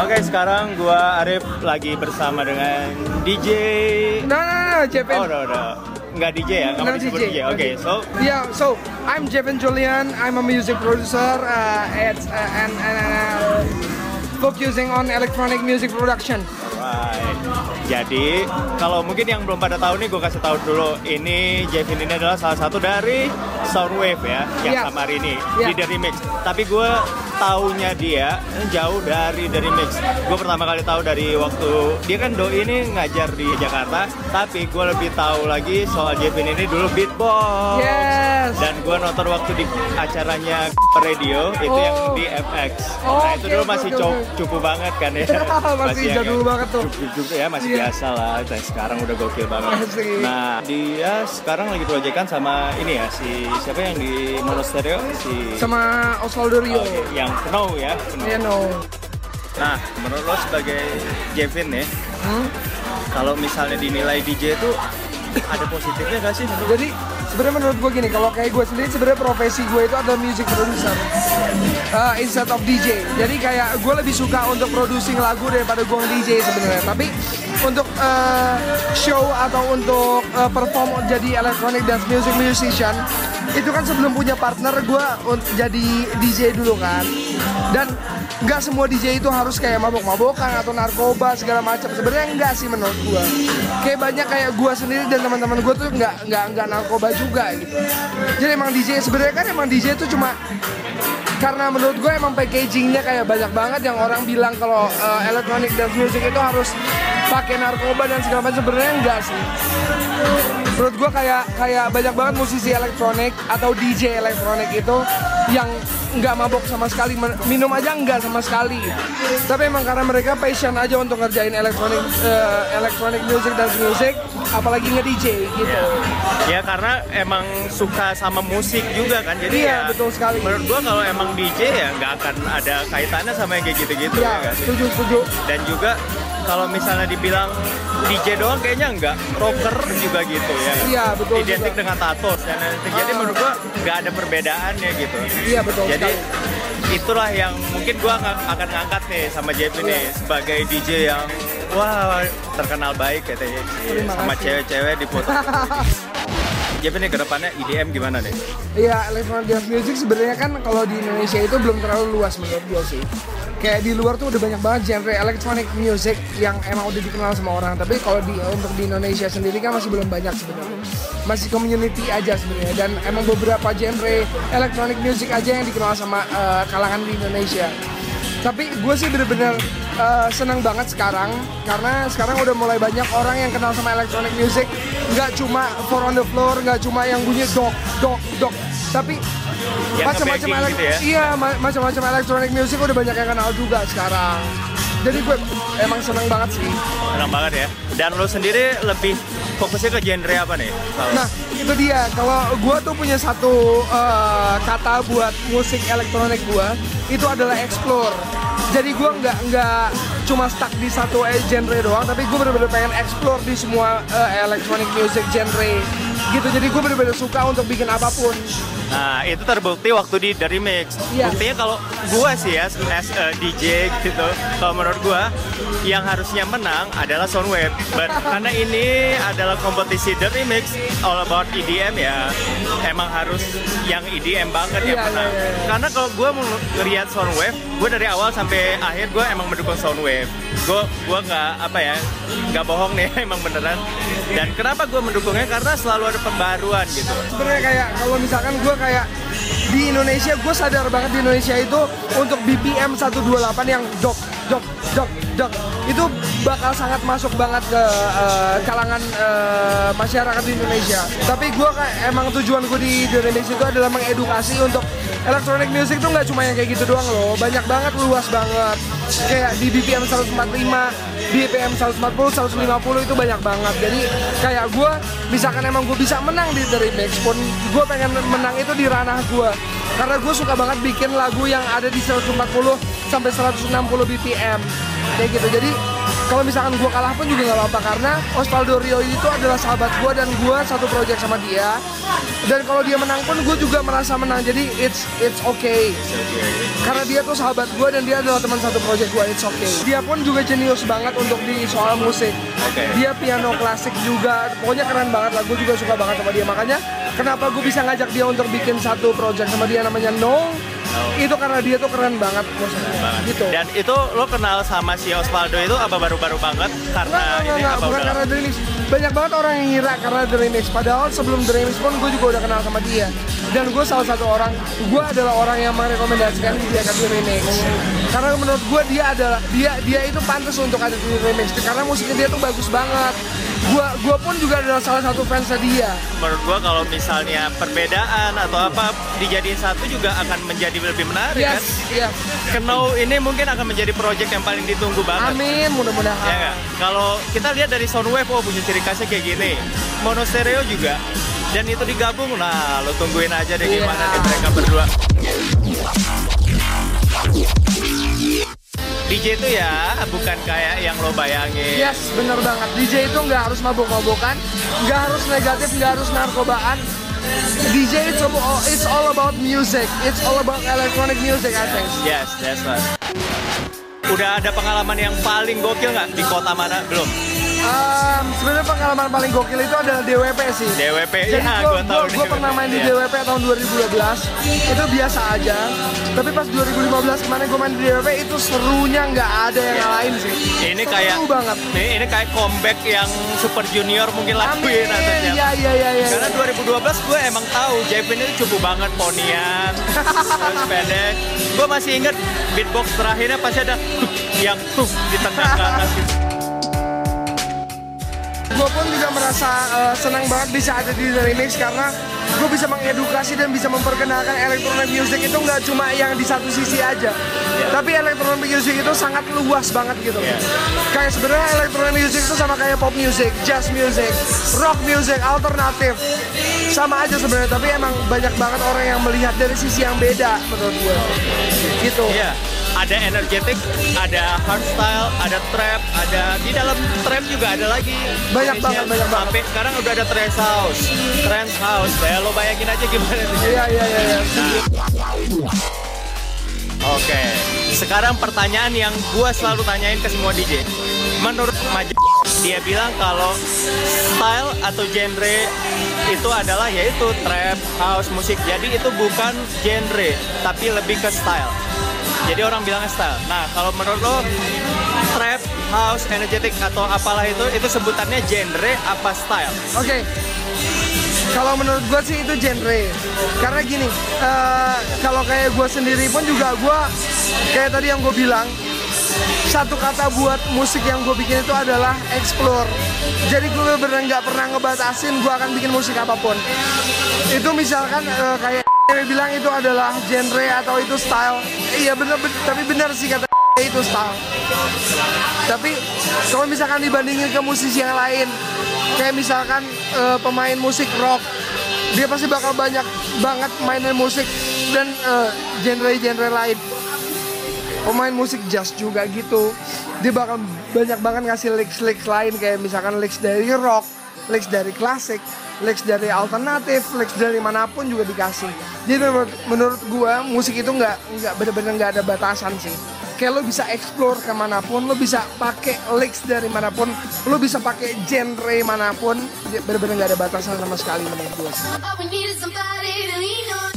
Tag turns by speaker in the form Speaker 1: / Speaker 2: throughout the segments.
Speaker 1: Oke, sekarang gua Arif lagi bersama dengan DJ.
Speaker 2: No, no, no, no, Jevin.
Speaker 1: Oh, udah, udah. Nggak DJ ya? Nggak
Speaker 2: No, DJ.
Speaker 1: DJ. Oke, so
Speaker 2: Yeah, so I'm Jevin Julian. I'm a music producer uh, at uh, and, and uh, focusing on electronic music production.
Speaker 1: Right. Jadi kalau mungkin yang belum pada tahu nih, gue kasih tahu dulu. Ini Jevin ini adalah salah satu dari Soundwave ya, yang
Speaker 2: Yes.
Speaker 1: sama hari ini
Speaker 2: Yeah.
Speaker 1: di The Remix. Tapi gue taunya dia jauh dari The Remix. Gue pertama kali tahu dari waktu dia kan doi ini ngajar di Jakarta. Tapi gue lebih tahu lagi soal Jevin ini dulu beatbox.
Speaker 2: Yes.
Speaker 1: Dan gue nonton waktu di acaranya radio itu yang
Speaker 2: Oh.
Speaker 1: di FX.
Speaker 2: Oh,
Speaker 1: nah itu
Speaker 2: oke,
Speaker 1: dulu
Speaker 2: oke,
Speaker 1: masih cukup banget kan ya.
Speaker 2: Masih
Speaker 1: yang
Speaker 2: jadul banget tuh.
Speaker 1: Juk-juk ya masih
Speaker 2: Iya.
Speaker 1: biasa lah. Dan sekarang udah gokil banget.
Speaker 2: Asik.
Speaker 1: Nah dia sekarang lagi proyekan sama ini ya si siapa yang di Monostereo si
Speaker 2: Sama Osvaldo Rio.
Speaker 1: Oke, yang Snow ya. Snow.
Speaker 2: You know.
Speaker 1: Nah menurut lo sebagai Jevin ya,
Speaker 2: Hmm?
Speaker 1: kalau misalnya dinilai DJ itu ada positifnya gak sih?
Speaker 2: Jadi sebenarnya menurut gue gini, kalau kayak gue sendiri sebenarnya profesi gue itu adalah music producer uh, instead of DJ. Jadi kayak gue lebih suka untuk producing lagu daripada gue DJ sebenarnya. Tapi untuk uh, show atau untuk uh, perform jadi electronic dance music musician itu kan sebelum punya partner gue jadi DJ dulu kan. Dan nggak semua DJ itu harus kayak mabok-mabokan atau narkoba segala macam. Sebenarnya enggak sih menurut gue. Kayak banyak kayak gue sendiri dan teman-teman gue tuh nggak nggak nggak narkoba juga gitu. Jadi emang DJ sebenarnya kan emang DJ itu cuma karena menurut gue emang packagingnya kayak banyak banget yang orang bilang kalau uh, electronic dance music itu harus pakai narkoba dan segala macam sebenarnya enggak sih. Menurut gue kayak kayak banyak banget musisi elektronik atau DJ elektronik itu yang nggak mabok sama sekali minum aja nggak sama sekali. Tapi emang karena mereka passion aja untuk ngerjain elektronik uh, electronic music dan music apalagi nge DJ gitu.
Speaker 1: Ya karena emang suka sama musik juga kan, jadi
Speaker 2: Iya,
Speaker 1: ya
Speaker 2: betul sekali.
Speaker 1: Menurut gua kalau emang DJ ya nggak akan ada kaitannya sama yang kayak gitu-gitu ya,
Speaker 2: ya
Speaker 1: sih?
Speaker 2: setuju setuju.
Speaker 1: Dan juga kalau misalnya dibilang DJ doang kayaknya enggak, rocker juga gitu ya.
Speaker 2: Iya, betul
Speaker 1: Identik
Speaker 2: juga.
Speaker 1: dengan tato dan lain-lain. Jadi
Speaker 2: Ah.
Speaker 1: menurut gua nggak ada perbedaannya gitu.
Speaker 2: Iya, betul
Speaker 1: Jadi
Speaker 2: sekali.
Speaker 1: itulah yang mungkin gua akan ngangkat nih sama JP nih
Speaker 2: Iya.
Speaker 1: sebagai DJ yang wah terkenal baik katanya sama cewek-cewek di foto. JP nih ke depannya IDM gimana nih?
Speaker 2: Iya, electronic dance music sebenarnya kan kalau di Indonesia itu belum terlalu luas menurut gue sih. Kayak di luar tuh udah banyak banget genre electronic music yang emang udah dikenal sama orang. Tapi kalau di untuk di Indonesia sendiri kan masih belum banyak sebenarnya. Masih community aja sebenarnya dan emang beberapa genre electronic music aja yang dikenal sama eh, kalangan di Indonesia. Tapi gue sih bener-bener eh, senang banget sekarang karena sekarang udah mulai banyak orang yang kenal sama electronic music. Nggak cuma four on the floor, nggak cuma yang bunyi dok, dok, dok. Tapi macam-macam
Speaker 1: gitu ya?
Speaker 2: iya ma- macam-macam electronic music udah banyak yang kenal juga sekarang. Jadi gue emang senang banget sih.
Speaker 1: Senang banget ya. Dan lo sendiri lebih fokusnya ke genre apa nih? Kalau-
Speaker 2: Nah, itu dia. Kalau gue tuh punya satu eh, kata buat musik elektronik gue, itu adalah explore. Jadi gue nggak nggak cuma stuck di satu eh, genre doang, tapi gue bener-bener pengen explore di semua eh, electronic music genre. Gitu. Jadi gue bener-bener suka untuk bikin apa pun.
Speaker 1: Nah, itu terbukti waktu di The Remix.
Speaker 2: Iya.
Speaker 1: Buktinya kalau gua sih ya, as a DJ gitu, kalau menurut gua, yang harusnya menang adalah Soundwave. But karena ini adalah kompetisi The Remix, all about EDM ya, emang harus yang EDM banget yang
Speaker 2: Iya,
Speaker 1: menang.
Speaker 2: iya, iya.
Speaker 1: Karena kalau gua mau ngeliat Soundwave, gua dari awal sampai akhir gua emang mendukung Soundwave. Gua gua nggak apa ya, nggak bohong nih, emang beneran. Dan kenapa gua mendukungnya? Karena selalu ada pembaruan gitu.
Speaker 2: sebenarnya kayak kalau misalkan gue kayak di Indonesia gue sadar banget di Indonesia itu untuk BPM 128 yang dok dok dok dok itu bakal sangat masuk banget ke eh, kalangan eh, masyarakat di Indonesia tapi gue emang tujuan gue di Remix itu adalah mengedukasi untuk electronic music tuh nggak cuma yang kayak gitu doang loh banyak banget luas banget kayak di BPM 145 BPM 140 150 itu banyak banget. Jadi kayak gue misalkan emang gue bisa menang di The Remix pun gue pengen menang itu di ranah gue karena gue suka banget bikin lagu yang ada di 140 sampai 160 BPM kayak gitu. Jadi kalau misalkan gue kalah pun juga nggak apa-apa karena Osvaldo Rio itu adalah sahabat gue dan gue satu project sama dia. Dan kalau dia menang pun gue juga merasa menang jadi it's it's okay. Karena dia tuh sahabat gue dan dia adalah teman satu project gue it's okay. Dia pun juga jenius banget untuk di soal musik. Dia piano klasik juga pokoknya keren banget lah gue juga suka banget sama dia. Makanya kenapa gue bisa ngajak dia untuk bikin satu project sama dia namanya No itu karena dia tuh keren banget musiknya
Speaker 1: Banget.
Speaker 2: gitu.
Speaker 1: Dan itu lo kenal sama si Osvaldo itu apa baru-baru banget? Karena
Speaker 2: enggak,
Speaker 1: ini
Speaker 2: enggak,
Speaker 1: apa
Speaker 2: bukan
Speaker 1: udah
Speaker 2: karena The Remix Banyak banget orang yang ngira karena The Remix Padahal sebelum The Remix pun gue juga udah kenal sama dia Dan gue salah satu orang Gue adalah orang yang merekomendasikan dia ke Remix Karena menurut gue dia adalah Dia dia itu pantas untuk ada di Remix Karena musiknya dia tuh bagus banget Gue gua pun juga adalah salah satu fansnya dia
Speaker 1: menurut gua kalau misalnya perbedaan atau apa dijadiin satu juga akan menjadi lebih menarik kan.
Speaker 2: Yes, yes
Speaker 1: Kenau ini mungkin akan menjadi project yang paling ditunggu banget.
Speaker 2: Amin,
Speaker 1: Ya
Speaker 2: mudah-mudahan
Speaker 1: nggak? Kalau kita lihat dari Soundwave, oh punya ciri khasnya kayak gini. Mono stereo juga. Dan itu digabung, nah lo tungguin aja deh
Speaker 2: Iya.
Speaker 1: gimana nih mereka berdua. DJ itu ya bukan kayak yang lo bayangin.
Speaker 2: Yes, bener banget. DJ itu nggak harus mabuk-mabukan, nggak harus negatif, nggak harus narkobaan. DJ it's all, it's all about music. It's all about electronic music, I think.
Speaker 1: Yes, that's right. Udah ada pengalaman yang paling gokil nggak di kota mana? Belum.
Speaker 2: Um, Sebenarnya pengalaman paling gokil itu adalah DWP sih.
Speaker 1: DWP,
Speaker 2: Jadi
Speaker 1: ya
Speaker 2: gua,
Speaker 1: gue tahu
Speaker 2: gua, gua pernah main di
Speaker 1: Iya.
Speaker 2: DWP tahun 2012 Itu biasa aja Tapi pas 2015 kemarin gue main di DWP itu serunya nggak ada yang ngalahin sih
Speaker 1: Ini kayak
Speaker 2: Seru banget
Speaker 1: Ini, ini kayak comeback yang Super Junior mungkin lakuin atau
Speaker 2: Amin, iya iya iya iya
Speaker 1: Karena 2012 gue emang tahu Jepin itu cukup banget ponian terus pendek. Gue masih inget beatbox terakhirnya pasti ada yang tuh di tengah gitu.
Speaker 2: gue pun juga merasa eh, senang banget bisa ada di The Remix karena gue bisa mengedukasi dan bisa memperkenalkan electronic music itu nggak cuma yang di satu sisi aja. Tapi electronic music itu sangat luas banget gitu.
Speaker 1: Iya.
Speaker 2: kayak sebenarnya electronic music itu sama kayak pop music, jazz music, rock music, alternatif. Sama aja sebenarnya tapi emang banyak banget orang yang melihat dari sisi yang beda menurut gue gitu.
Speaker 1: Iya, ada energetic, ada hardstyle, ada trap, ada di dalam trap juga ada lagi.
Speaker 2: Banyak banget, banyak banget.
Speaker 1: Sampai sekarang udah ada trance house, trance house. Ya lo bayangin aja gimana tuh.
Speaker 2: iya iya iya iya.
Speaker 1: Oke, sekarang pertanyaan yang gua selalu tanyain ke semua DJ. Menurut Maj dia bilang kalau style atau genre itu adalah yaitu trap, house, musik. Jadi itu bukan genre, tapi lebih ke style. Jadi orang bilangnya style. Nah, kalau menurut lo trap, house, energetic atau apalah itu itu sebutannya genre apa style?
Speaker 2: Oke. Kalau menurut gue sih itu genre. Karena gini, eh, kalau kayak gue sendiri pun juga gue kayak tadi yang gue bilang satu kata buat musik yang gue bikin itu adalah explore. Jadi gue bener nggak pernah ngebatasin gue akan bikin musik apa pun. Itu misalkan eh, kayak yang bilang itu adalah genre atau itu style. Iya bener, ben- tapi benar sih kata itu style. Tapi kalau misalkan dibandingin ke musisi yang lain, kayak misalkan eh, pemain musik rock, dia pasti bakal banyak banget mainin musik dan eh, genre-genre lain. Pemain musik jazz juga gitu, dia bakal banyak banget ngasih licks-licks lain kayak misalkan licks dari rock, licks dari klasik, licks dari alternatif, licks dari mana pun juga dikasih. Jadi menurut, menurut gua musik itu nggak nggak bener-bener nggak ada batasan sih kayak lo bisa explore ke mana pun, lo bisa pakai licks dari mana pun, lo bisa pakai genre mana pun, Dia bener-bener nggak ada batasan sama sekali menurut gue.
Speaker 3: on.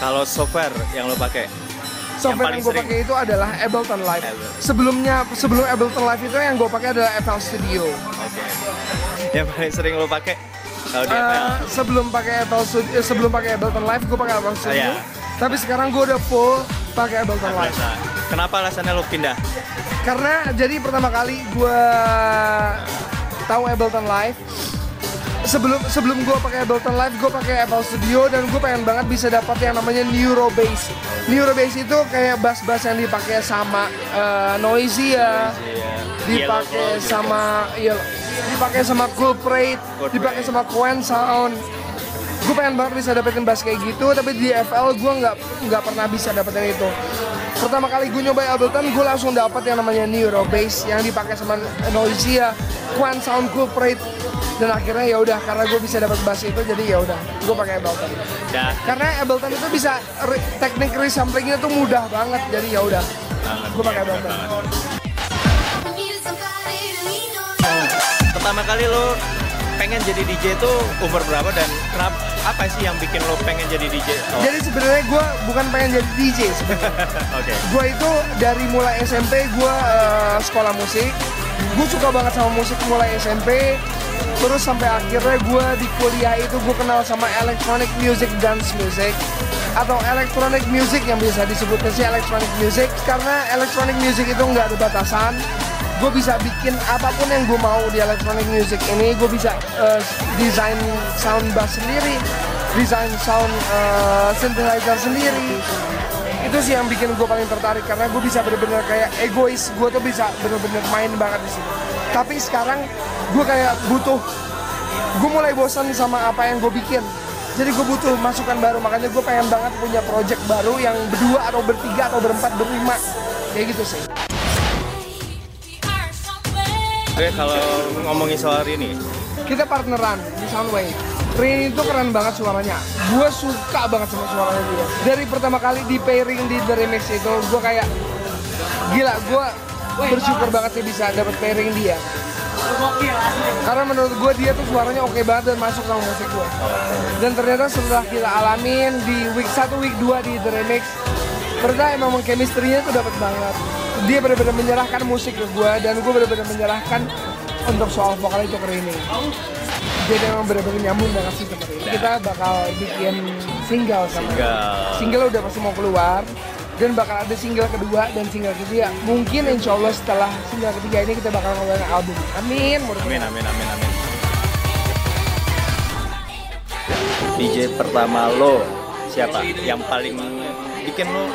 Speaker 1: Kalau software yang lo pakai?
Speaker 2: Software
Speaker 1: paling
Speaker 2: yang, gue pakai itu adalah Ableton Live.
Speaker 1: Ableton.
Speaker 2: Sebelumnya sebelum Ableton Live itu yang gue pakai adalah FL Studio.
Speaker 1: Yang paling sering lo pakai? Kalau di FL?
Speaker 2: sebelum pakai FL Studio, eh, sebelum pakai Ableton Live gue pakai FL Studio.
Speaker 1: iya.
Speaker 2: Tapi sekarang gue udah full pakai Ableton Live.
Speaker 1: Kenapa alasannya lo pindah?
Speaker 2: Karena jadi pertama kali gue tahu Ableton Live sebelum sebelum gue pakai Ableton Live gue pakai Apple Studio dan gue pengen banget bisa dapat yang namanya Neurobass. Neurobass itu kayak bass-bass yang dipakai sama eh, Noisy ya, dipakai sama ya, dipakai sama Cool Parade,
Speaker 1: Cool
Speaker 2: dipakai
Speaker 1: Parade.
Speaker 2: sama Quen Sound. Gue pengen banget bisa dapetin bass kayak gitu, tapi di FL gue nggak nggak pernah bisa dapetin itu. pertama kali gue nyoba Ableton gue langsung dapat yang namanya Neuro Bass yang dipakai sama Noisia, Quan Sound Culprit dan akhirnya ya udah karena gue bisa dapat bass itu jadi ya udah gue pakai Ableton
Speaker 1: Dah.
Speaker 2: karena Ableton itu bisa re- teknik resamplingnya tuh mudah banget jadi ya udah gue pakai Ableton
Speaker 1: banget. Pertama kali lo pengen jadi DJ itu umur berapa dan kenapa apa sih yang bikin lo pengen jadi DJ? Oh,
Speaker 2: jadi sebenarnya gue bukan pengen jadi DJ sebenarnya.
Speaker 1: Oke.
Speaker 2: gue itu dari mulai SMP gue eh, sekolah musik. Gue suka banget sama musik mulai SMP terus sampai akhirnya gue di kuliah itu gue kenal sama electronic music dance music atau electronic music yang bisa disebutnya sih electronic music. Karena electronic music itu nggak ada batasan gue bisa bikin apa pun yang gue mau di electronic music ini. Gue bisa eh, desain sound bass sendiri desain sound eh, synthesizer sendiri. Itu sih yang bikin gue paling tertarik karena gue bisa bener-bener kayak egois. Gue tuh bisa bener-bener main banget di situ. Tapi sekarang gue kayak butuh gue mulai bosan sama apa yang gue bikin. Jadi gue butuh masukan baru. Makanya gue pengen banget punya project baru yang berdua atau bertiga atau berempat berlima. Kayak gitu sih
Speaker 1: Oke, kalau ngomongin soal ini,
Speaker 2: kita partneran di Soundwave Rini itu keren banget suaranya. Gue suka banget sama suaranya dia. Dari pertama kali di pairing di The Remix itu gue kayak gila gue bersyukur banget sih bisa dapet pairing dia. Karena menurut gue dia tuh suaranya oke banget dan masuk sama musik gue dan ternyata setelah kita alamin di week 1 week 2 di The Remix ternyata emang chemistry-nya tuh dapet banget dia benar-benar menyerahkan musik ke gue dan gue benar-benar menyerahkan untuk soal vokal itu ke Rini jadi emang benar-benar nyambung banget sih sama Rini kita bakal bikin single sama
Speaker 1: Single.
Speaker 2: single udah pasti mau keluar dan bakal ada single kedua dan single ketiga mungkin insya Allah setelah single ketiga ini kita bakal ngeluarin album amin
Speaker 1: amin amin amin amin. DJ pertama lo siapa? Yang paling bikin lo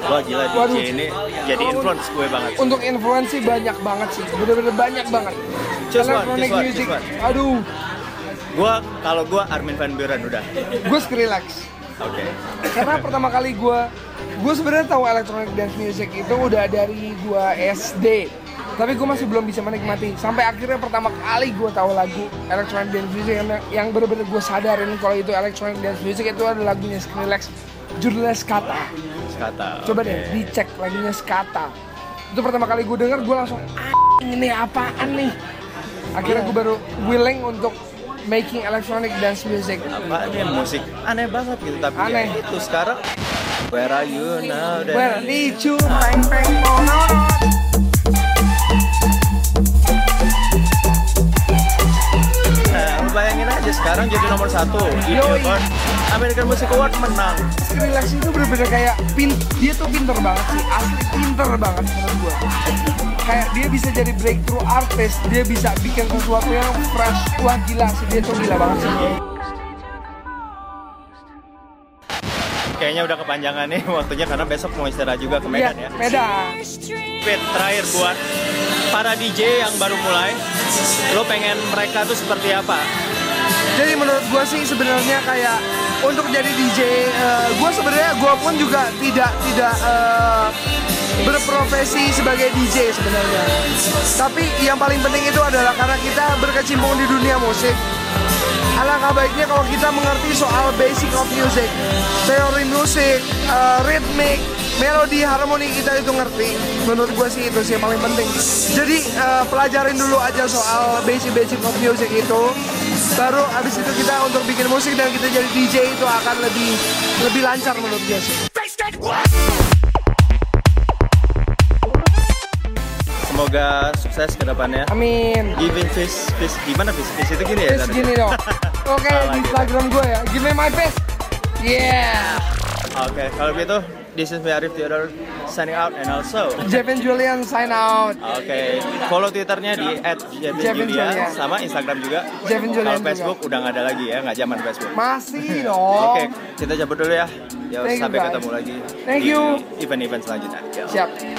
Speaker 1: wah gila DJ
Speaker 2: Waduh.
Speaker 1: ini jadi influence gue banget.
Speaker 2: untuk influence sih banyak banget sih bener-bener banyak banget
Speaker 1: one,
Speaker 2: Electronic
Speaker 1: one,
Speaker 2: music
Speaker 1: choose one.
Speaker 2: aduh
Speaker 1: Gua kalau gua Armin van Buuren udah.
Speaker 2: gue Skrillex
Speaker 1: Oke.
Speaker 2: karena pertama kali gue gue sebenarnya tahu electronic dance music itu udah dari gue SD tapi gue masih belum bisa menikmati sampai akhirnya pertama kali gue tahu lagu electronic dance music yang, yang bener-bener gue sadarin kalau itu electronic dance music itu ada lagunya Skrillex judulnya Skata
Speaker 1: Kata.
Speaker 2: coba
Speaker 1: oke.
Speaker 2: deh dicek lagunya Skata itu pertama kali gue denger gue langsung "Anjing, ini apaan nih akhirnya gue baru willing untuk making electronic dance music
Speaker 1: apa nih musik aneh banget gitu tapi
Speaker 2: Aneh.
Speaker 1: ya itu sekarang Where are you now?
Speaker 2: Well, need you, peng peng
Speaker 1: sekarang jadi nomor satu di. Billboard American Music Award menang.
Speaker 2: Skrillex itu bener-bener kayak pin, dia tuh pinter banget sih, asli pinter banget menurut gua. Kayak dia bisa jadi breakthrough artist, dia bisa bikin sesuatu yang fresh, wah gila sih dia tuh gila banget sih.
Speaker 1: Kayaknya udah kepanjangan nih waktunya karena besok mau istirahat juga ke
Speaker 2: Iya,
Speaker 1: Medan ya.
Speaker 2: Medan.
Speaker 1: Fit terakhir buat para DJ yang baru mulai, lo pengen mereka tuh seperti apa?
Speaker 2: Jadi menurut gua sih sebenarnya kayak untuk jadi DJ, eh, gua sebenarnya gua pun juga tidak tidak eh, berprofesi sebagai DJ sebenarnya. Tapi yang paling penting itu adalah karena kita berkecimpung di dunia musik. Alangkah baiknya kalau kita mengerti soal basic of music, teori musik, eh, ritmik, melodi, harmoni kita itu ngerti. Menurut gue sih itu sih yang paling penting. Jadi eh, pelajarin dulu aja soal basic-basic of music itu. Baru abis itu kita untuk bikin musik dan kita jadi DJ itu akan lebih lebih lancar menurut gue sih.
Speaker 1: Semoga sukses ke depannya.
Speaker 2: Amin.
Speaker 1: Giving fish, fish gimana fish? Fish itu gini ya? Tadi?
Speaker 2: gini dong. Oke
Speaker 1: Salah
Speaker 2: di
Speaker 1: gitu.
Speaker 2: Instagram gue ya. Give me my best. Yeah.
Speaker 1: Oke, kalau gitu, this is me Arif Theodore signing out and also
Speaker 2: Jevin Julian sign out.
Speaker 1: Oke, follow twitternya di
Speaker 2: Jevin
Speaker 1: @jevin_julian
Speaker 2: Julian.
Speaker 1: sama Instagram juga.
Speaker 2: Jevin Julian
Speaker 1: Kalau Facebook udah nggak ada lagi ya, nggak zaman Facebook.
Speaker 2: Masih dong.
Speaker 1: Oke, kita cabut dulu ya. Ya
Speaker 2: you,
Speaker 1: sampai
Speaker 2: guys.
Speaker 1: ketemu lagi
Speaker 2: Thank
Speaker 1: di
Speaker 2: you.
Speaker 1: event-event selanjutnya. Yo.
Speaker 2: Siap.